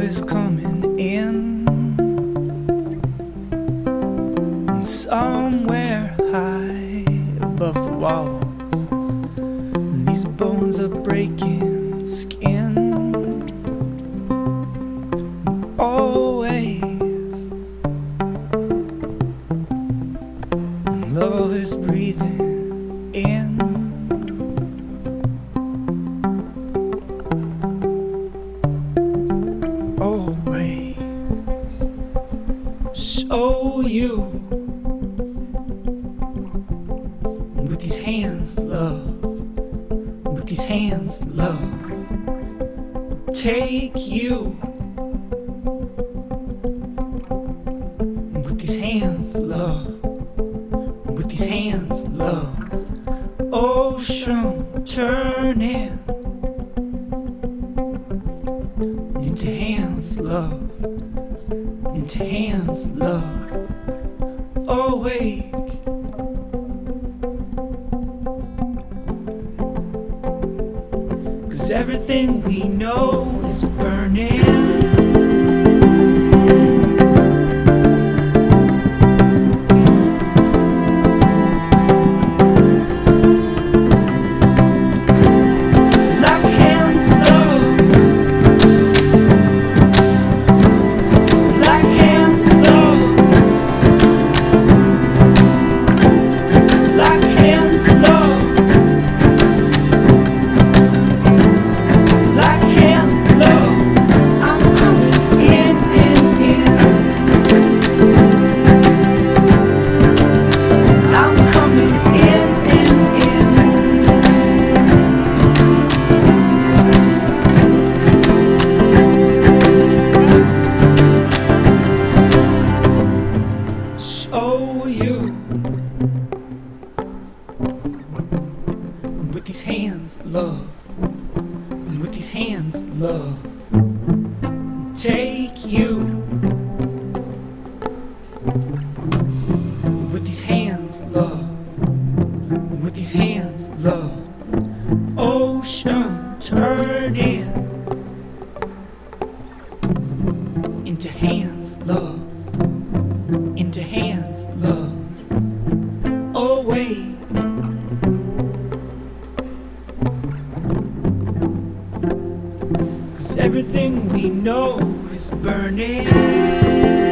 is coming in. And somewhere high above the walls, and these bones are breaking skin. Always, love is breathing you. With these hands, love, with these hands, love, take you. With these hands, love, with these hands, love, ocean turning. into hands, love, into hands, love, awake. Cause everything we know is burning. Love, with these hands, love, take you. With these hands, love, with these hands, love, ocean turning into hands, love. Into hands, love, away. Everything we know is burning.